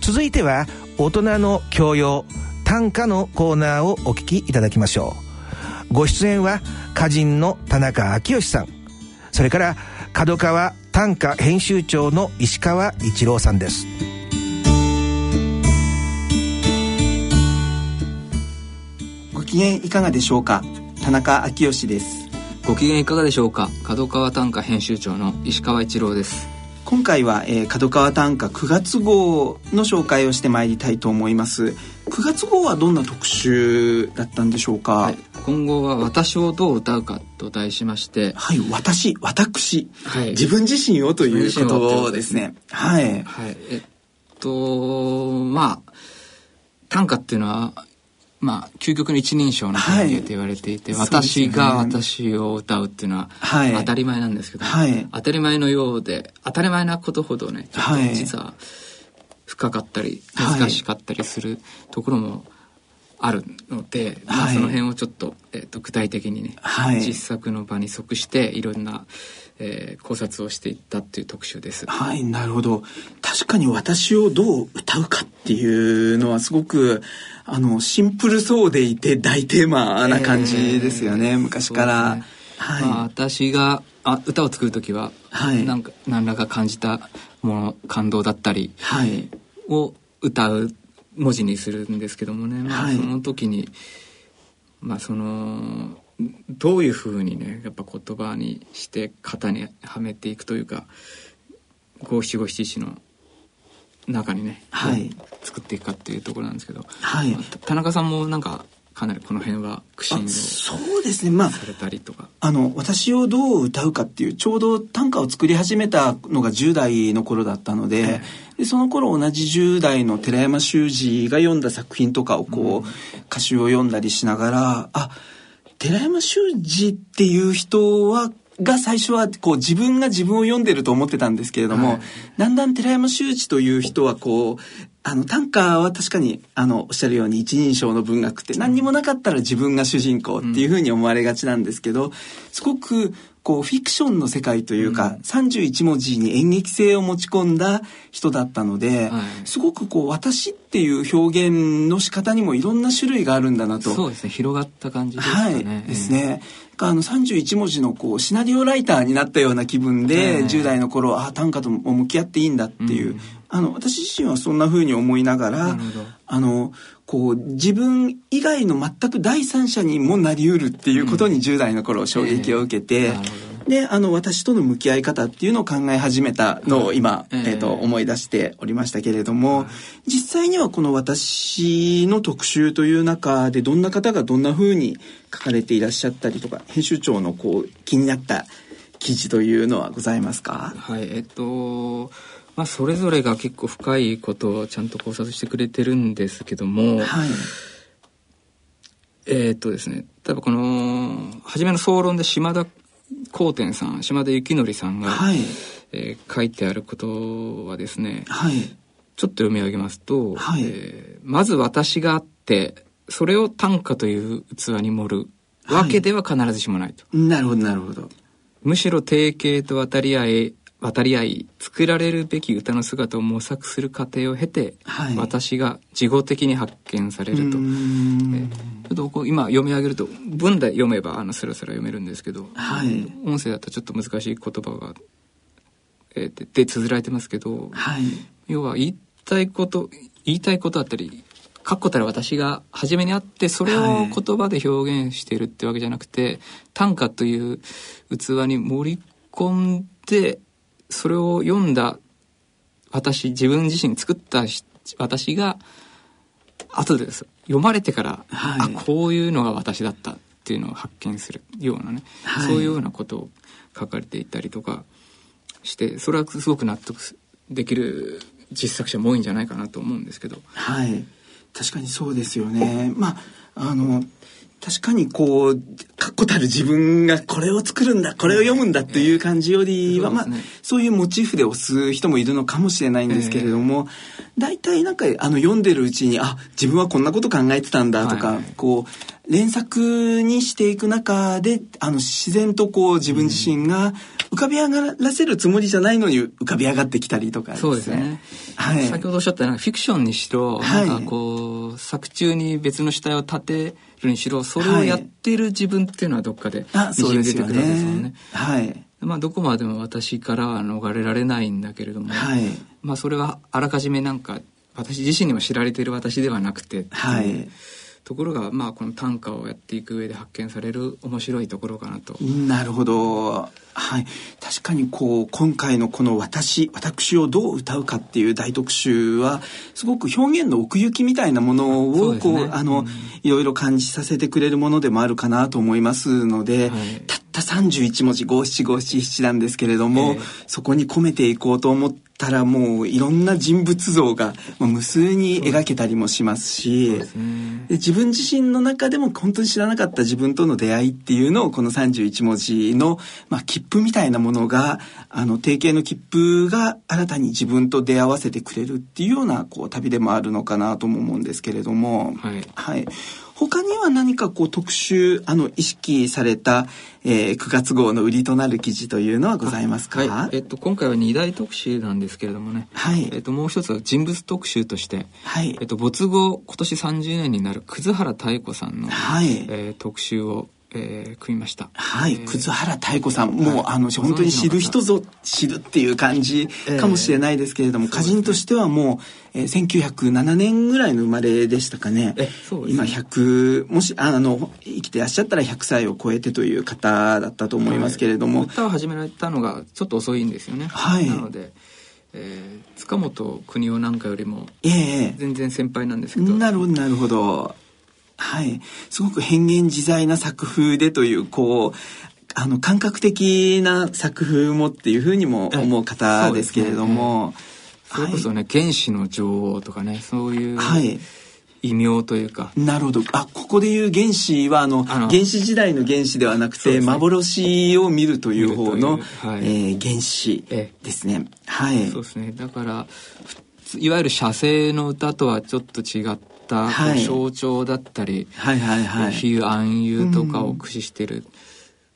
続いては大人の教養短歌のコーナーをお聞きいただきましょう。ご出演は歌人の田中昭義さん。それから角川短歌編集長の石川一郎さんです。ご機嫌いかがでしょうか？田中昭義です。ご機嫌いかがでしょうか？角川短歌編集長の石川一郎です今回は、えー、角川短歌9月号の紹介をしてまいりたいと思います。9月号はどんな特集だったんでしょうか、はい、今後は私をどう歌うかと題しましてはい。私私、はい、自分自身をということですね。はい、はい、えっとまあ短歌っていうのはまあ、究極の一人称の関係と言われていて、はい、私が私を歌うっていうのは当たり前なんですけど、はい、当たり前のようで当たり前なことほどね実は深かったり難しかったりするところもあるので、まあ、その辺をちょっと,、えー、と具体的にね、実作の場に即していろんな、えー、考察をしていったっていう特集です。はいなるほど。確かに私をどう歌うかっていうのはすごくあのシンプルそうでいて大テーマな感じですよね、えー、昔から。ね、はい、まあ、私があ歌を作る時は、はい、なんか何らか感じたもの感動だったりを歌う文字にするんですけどもね、まあ、その時に、まあそのどういうふうにねやっぱ言葉にして型にはめていくというか五七五七七の中にね、はい、作っていくかっていうところなんですけど、はい、田中さんもなんかかなりこの辺は苦心をそうですね。まあされたりとか。あの私をどう歌うかっていうちょうど短歌を作り始めたのが10代の頃だったのででその頃同じ10代の寺山修司が読んだ作品とかをこう、うん、歌集を読んだりしながらあ寺山修司っていう人はが最初はこう自分が自分を読んでると思ってたんですけれども、はい、だんだん寺山修司という人はこうあの短歌は確かにあのおっしゃるように一人称の文学って何にもなかったら自分が主人公っていうふうに思われがちなんですけどすごくこうフィクションの世界というか、うん、31文字に演劇性を持ち込んだ人だったので、はい、すごくこう私っていう表現の仕方にもいろんな種類があるんだなと。そうですね。広がった感じですね、はい。ですね。あの31文字のこうシナリオライターになったような気分で、10代の頃あ短歌とも向き合っていいんだっていう、うん、あの私自身はそんなふうに思いながらあのこう自分以外の全く第三者にもなりうるっていうことに10代の頃衝撃を受けて、であの私との向き合い方っていうのを考え始めたのを今、え。ー、と思い出しておりましたけれども、実際にはこの私の特集という中でどんな方がどんなふうに書かれていらっしゃったりとか編集長のこう気になった記事というのはございますか？はいえっとまあ、それぞれが結構深いことをちゃんと考察してくれてるんですけども、はい、えー、っとですね例えばこの初めの総論で島田光天さん島田幸則さんが、はい、えー、書いてあることはですね、はい、ちょっと読み上げますと、はい、えー、まず私があってそれを短歌という器に盛るわけでは必ずしもないと。なるほどなるほど。むしろ定型と渡り合い渡り合い作られるべき歌の姿を模索する過程を経て、はい、私が事後的に発見されると、えちょっとこう今読み上げると文で読めばあのスラスラ読めるんですけど、はい、音声だとちょっと難しい言葉が、えー、でで綴られてますけど、はい、要は言いたいこと言いたいことだったり確固たる私が初めにあってそれを言葉で表現しているってわけじゃなくて、短歌という器に盛り込んでそれを読んだ私自分自身作った私が後でです。読まれてから、はい、あこういうのが私だったっていうのを発見するようなね、はい、そういうようなことを書かれていたりとかしてそれはすごく納得できる実作者も多いんじゃないかなと思うんですけど。はい。確かにそうですよね。まああの確かにこう、確固たる自分がこれを作るんだ、これを読むんだという感じよりは、まあ、そういうモチーフで押す人もいるのかもしれないんですけれども、大体なんか、あの、読んでるうちに、あ、自分はこんなこと考えてたんだとか、こう、連作にしていく中で、あの、自然とこう、自分自身が浮かび上がらせるつもりじゃないのに浮かび上がってきたりとか、ね、そうですね。はい。先ほどおっしゃったフィクションにしろ、はい、なんかこう、作中に別の主体を立て、るにしろそれをやっている自分っていうのはどっかでにじみ出てくるわけですもんね。はい。まあどこまでも私からは逃れられないんだけれども、はい、まあそれはあらかじめなんか私自身にも知られている私ではなくて、はい、ところがまあこの短歌をやっていく上で発見される面白いところかなと。なるほど。はい。確かにこう、今回のこの私、私をどう歌うかっていう大特集は、すごく表現の奥行きみたいなものを、こう、ね、あの、うん、いろいろ感じさせてくれるものでもあるかなと思いますので、はい、たった31文字五七五七七なんですけれども、えー、そこに込めていこうと思って、たらもういろんな人物像が無数に描けたりもしますし、で自分自身の中でも本当に知らなかった自分との出会いっていうのをこの31文字の、まあ、切符みたいなものがあの定型の切符が新たに自分と出会わせてくれるっていうようなこう旅でもあるのかなとも思うんですけれども。はい、はい他には何かこう特集、あの、意識された、えー、9月号の売りとなる記事というのはございますか？はい。えっと、今回は2大特集なんですけれどもね。はい。えっと、もう一つは人物特集として、はい。えっと、没後、今年30年になる葛原妙子さんの、はい。えー、特集をえー、組みました。はい、葛原妙子さん、もう、あの、本当に知る人ぞ知るっていう感じかもしれないですけれども、歌人としてはもう、えー、1907年ぐらいの生まれでしたかね。今100、もし、あの、生きてらっしゃったら100歳を超えてという方だったと思いますけれども。歌を始められたのがちょっと遅いんですよね。はい。なので、えー、塚本邦夫なんかよりも、ええ全然先輩なんですけど。なるほど、なるほど。はい。すごく変幻自在な作風でという、こう、あの、感覚的な作風もっていうふうにも思う方ですけれども。そ、ね,、れこそね、原始の女王とかね、そういう。はい。異名というか。なるほど。あ、ここでいう原始は、あの、あの原始時代の原始ではなくて、ね、幻を見るという方の、はい、えー、原始ですね。はい。そうですね。だから、いわゆる写生の歌とはちょっと違っった象徴だったり、はいはいはい、比喩暗喩とかを駆使してる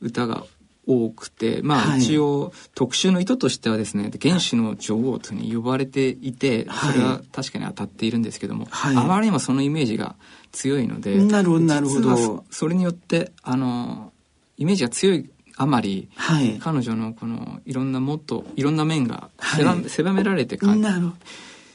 歌が多くて、まあ一応特集の意図としてはですね原始の女王とに呼ばれていてそれは確かに当たっているんですけども、はい、あまりにもそのイメージが強いのでなるほどなるほど。それによってあのイメージが強いあまり、はい、彼女のこのいろんなもっといろんな面が狭,、狭められて感じ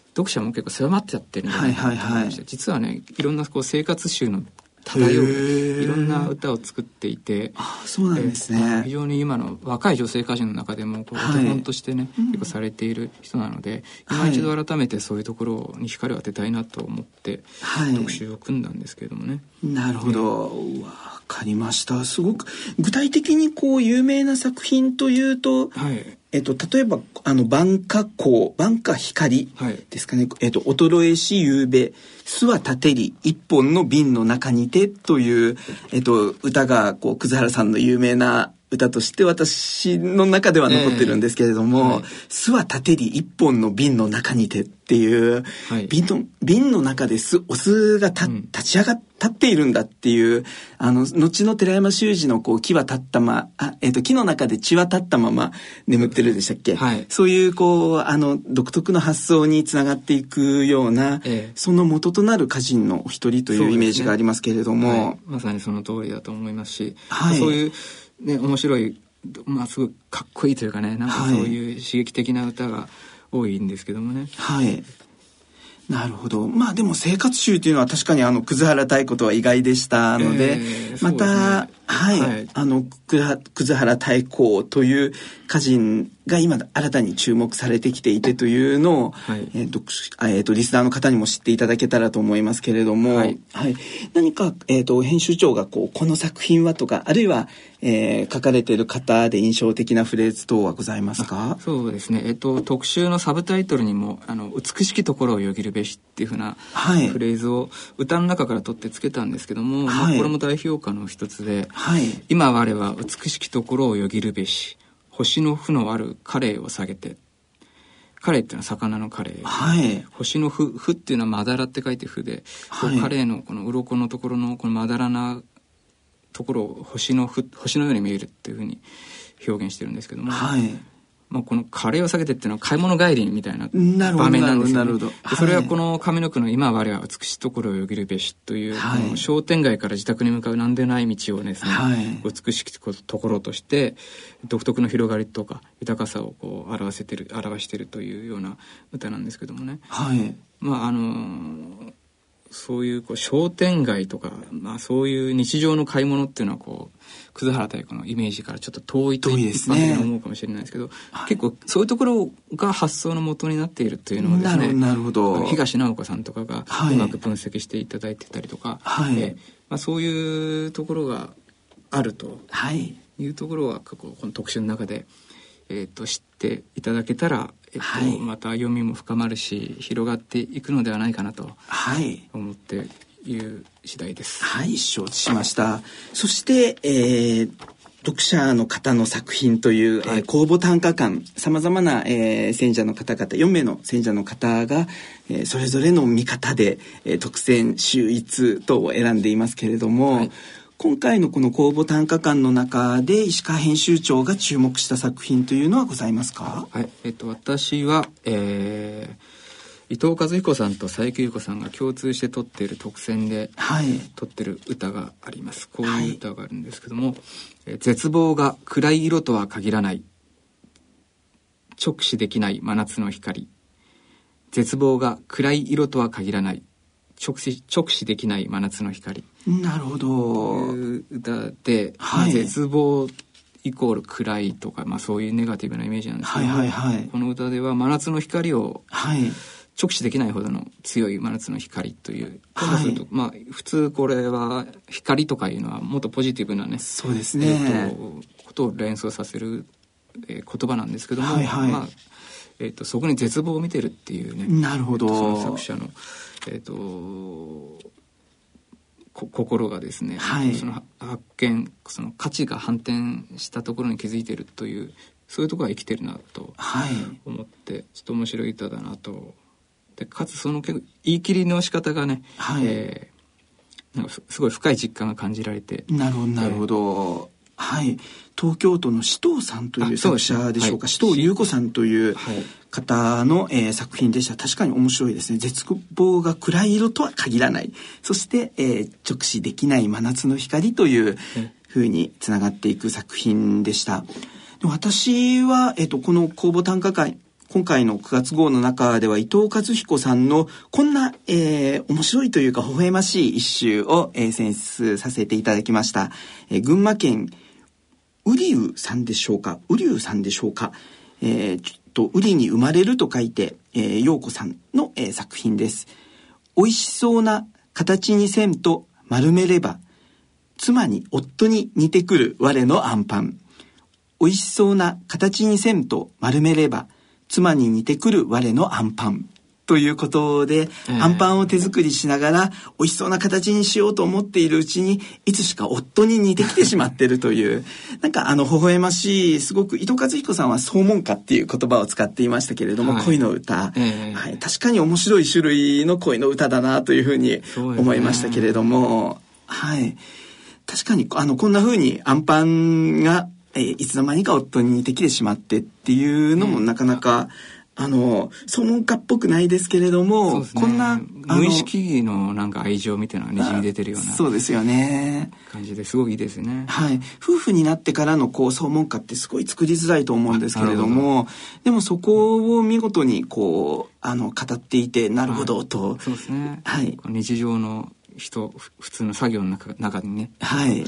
読者も結構狭まっちゃってるんじゃないかなと思い実はねいろんなこう生活集の漂ういろんな歌を作っていてあそうなんですね。非常に今の若い女性歌手の中でもこうお手本としてね、はい、結構されている人なので、うん、今一度改めてそういうところに光を当てたいなと思って、はい、特集を組んだんですけれどもね。なるほど、ね、わかりました。すごく具体的にこう有名な作品というと、はい、えっと、例えば、あの、晩夏光、晩夏光ですかね。はい、えっと、衰えしゆうべ、巣は立てり、一本の瓶の中にてという、えっと、歌が、こう、葛原さんの有名な歌として私の中では残ってるんですけれども、えーはい、巣は立てり一本の瓶の中にてっていう、はい、瓶の、瓶の中で巣、オスがた、立ち上がっ、立っているんだっていう、あの、後の寺山修司のこう、木は立ったま、あ、えっ、ー、と、木の中で血は立ったまま眠ってるでしたっけ、はい、そういうこう、あの、独特の発想につながっていくような、えー、その元となる歌人のお一人というイメージがありますけれども、ねはい、まさにその通りだと思いますし、はい、そういう、ね、面白い、まあ、すごいかっこいいというかね、なんかそういう刺激的な歌が多いんですけどもね。はい。なるほど。まあでも生活集というのは確かにあの、葛原太鼓とは意外でしたので、えー、また、ね、はい、はい、あの、葛原太鼓という歌人が今新たに注目されてきていてというのを、はい、えーとえーと、リスナーの方にも知っていただけたらと思いますけれども、はい、はい、何か、えーと、編集長がこうこの作品はとかあるいは、えー、書かれている方で印象的なフレーズ等はございますか？そうですね、えーと、特集のサブタイトルにも「あの美しきところをよぎるべし」っていうふうなフレーズを歌の中から取ってつけたんですけども、はい、まあ、これも代表歌の一つで「はい、今我は美しきところをよぎるべし」星の負のあるカレイを下げて。カレイっていうのは魚のカレイ、はい、星の負負っていうのはまだらって書いて負で、はい、カレイのこの鱗のところのこのまだらなところを星の負星のように見えるっていうふうに表現してるんですけども、はい、まあ、このカレーを下げてっていうのは買い物帰りみたいな場面なんですよ、ね、でそれはこの上の句の「今我は美しいところをよぎるべし」という、はい、商店街から自宅に向かうなんでない道をですね、はい、美しきところとして独特の広がりとか豊かさをこう表せてる表してるというような歌なんですけどもね。はい、まああのーそういうこう商店街とか、まあ、そういう日常の買い物っていうのはこう葛原太鼓のイメージからちょっと遠いと一般的に思うかもしれないですけど、結構そういうところが発想の元になっているというのをですねなるほど東直子さんとかがうまく分析していただいてたりとか、はい、まあ、そういうところがあるとい。うところはこの特集の中で、えー、と知っていただけたらえっと、はい、また読みも深まるし広がっていくのではないかなと思っている次第です。はい、承知しました。そして、えー、読者の方の作品という、はい、えー、公募短歌館さまざまな、えー、選者の方々4名の選者の方が、えー、それぞれの見方で、えー、特選秀逸等を選んでいますけれども、はい、今回のこの公募短歌館の中で石川編集長が注目した作品というのはございますか？はい、えっと、私は、えー、伊藤和彦さんと佐伯優子さんが共通して撮っている特選で、はい、撮ってる歌があります。こういう歌があるんですけども、はい、え絶望が暗い色とは限らない。直視できない真夏の光。絶望が暗い色とは限らない。直視直視できない真夏の光。なるほど。歌で、はい、絶望イコール暗いとか、まあ、そういうネガティブなイメージなんですけど、はいはいはい、この歌では真夏の光を直視できないほどの強い真夏の光という、はい、まあ普通これは光とかいうのはもっとポジティブなねそうですね、えー、とことを連想させる、えー、言葉なんですけども、はいはい、まあえーと、そこに絶望を見てるっていうね。なるほど。その作者のえっ、ー、と心がですね、はい、その発見その価値が反転したところに気づいてるというそういうところが生きてるなと思って、はい、ちょっと面白い歌だなと。でかつその言い切りの仕方がね、はい、えー、なんかすごい深い実感が感じられて。なるほどなるほど、はい、東京都の紫藤さんという作者でしょうか、紫藤優子さんという方の、えー、作品でした。確かに面白いですね。絶望が暗い色とは限らない。そして、えー、直視できない真夏の光というふうにつながっていく作品でした。私は、えーと、この公募短歌会今回の9月号の中では伊藤和彦さんのこんな、えー、面白いというか微笑ましい一首を、えー、選出させていただきました。えー、群馬県ウリュウさんでしょうか？ウリュウさんでしょうか？えー、ちょっと、ウリに生まれると書いて、えー、陽子さんの、えー、作品です。美味しそうな形にせんと丸めれば、妻に夫に似てくる我のアンパン。美味しそうな形にせんと丸めれば、妻に似てくる我のアンパン。ということで、えー、アンパンを手作りしながら美味しそうな形にしようと思っているうちにいつしか夫に似てきてしまってるという。なんかあの微笑ましいすごく伊藤和彦さんは「総門歌」っていう言葉を使っていましたけれども、はい、恋の歌、えー、はい、確かに面白い種類の恋の歌だなというふうに思いましたけれども、ね、はい。確かにあのこんなふうにアンパンがえいつの間にか夫に似てきてしまってっていうのもなかなか、あの、その家っぽくないですけれども、ね、こんな、無意識のなんか愛情みたいなにじみ出てるような。そうですよね。感じですごくいいですね。はい。夫婦になってからのこう、総門歌ってすごい作りづらいと思うんですけれども、でもそこを見事にこう、あの、語っていて、なるほどと。はい、そうですね。はい。日常の人、普通の作業の中中にね。はい。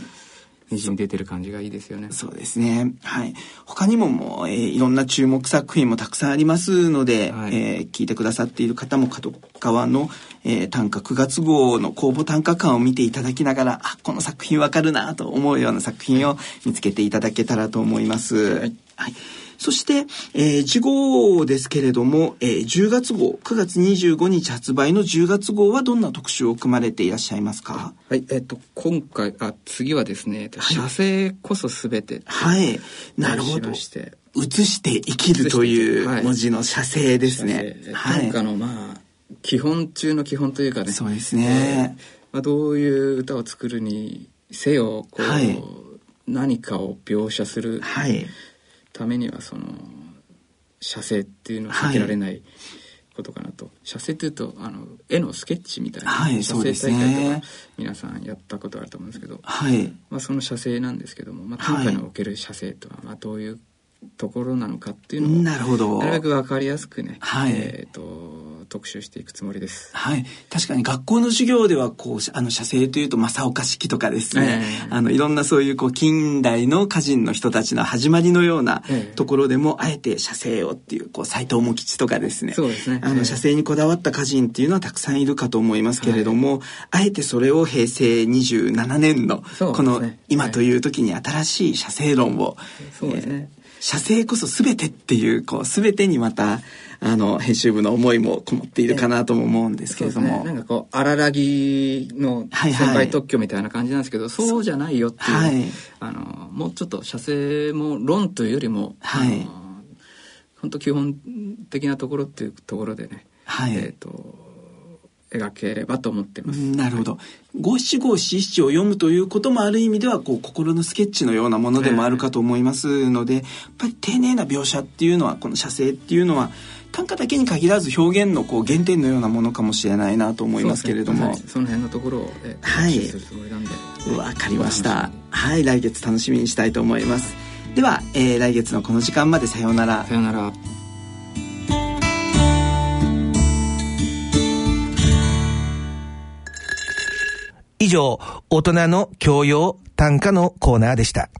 にじみ出てる感じがいいですよね。そうですね。はい。他にももう、えー、いろんな注目作品もたくさんありますので、はい、えー、聞いてくださっている方も角川の、えー、短歌9月号の公募短歌館を見ていただきながら、あ、この作品わかるなと思うような作品を見つけていただけたらと思います。はい、はいそして、えー、次号ですけれども、えー、10月号、9月25日発売の10月号はどんな特集を組まれていらっしゃいますか？はい、えっ、と、今回、あ、次はですね、はい、写生こそすべて。はい、なるほど。して写して生きるという文字の写生ですね。はい。短歌の、まあ、基本中の基本というかね。そうですね。えー、まあ、どういう歌を作るにせよ、こう、はい、何かを描写する。はい。ためにはその写生っていうのは避けられないことかなと、はい、写生っていうとあの絵のスケッチみたいな、はい、写生大会とか皆さんやったことあると思うんですけど、はい。まあ、その写生なんですけども、まあ、短歌における写生とはまあどういうところなのかっていうのをなるほどなるべく分かりやすくね、はい、えーと特集していくつもりです。はい。確かに学校の授業では、こう、あの、写生というと、正岡式とかですね、えー、あの、いろんなそういう、こう、近代の歌人の人たちの始まりのようなところでも、えー、あえて写生をっていう、こう、斎藤茂吉とかですね。そうですね。あの、写生にこだわった歌人っていうのはたくさんいるかと思いますけれども、あえてそれを平成27年の、この、今という時に新しい写生論を、そうですね。えー写生こそ全てっていう、こう、全てにまた、あの、編集部の思いもこもっているかなとも思うんですけれども。ね、なんかこう、荒らぎの先輩特許みたいな感じなんですけど、はいはい、そうじゃないよっていう、はい、あの、もうちょっと写生も論というよりも、はい。本当基本的なところっていうところでね、はい。えっ、ー、と、描ければと思ってます。なるほど。五七五七七を読むということもある意味では、こう、心のスケッチのようなものでもあるかと思いますので、やっぱり丁寧な描写っていうのは、この写生っていうのは、短歌だけに限らず表現のこう原点のようなものかもしれないなと思いますけれども。そ、ねはい、その辺のところを、えはい。わかりました。はい、来月楽しみにしたいと思います。では、えー、来月のこの時間までさようなら。さようなら。以上、大人の教養短歌のコーナーでした。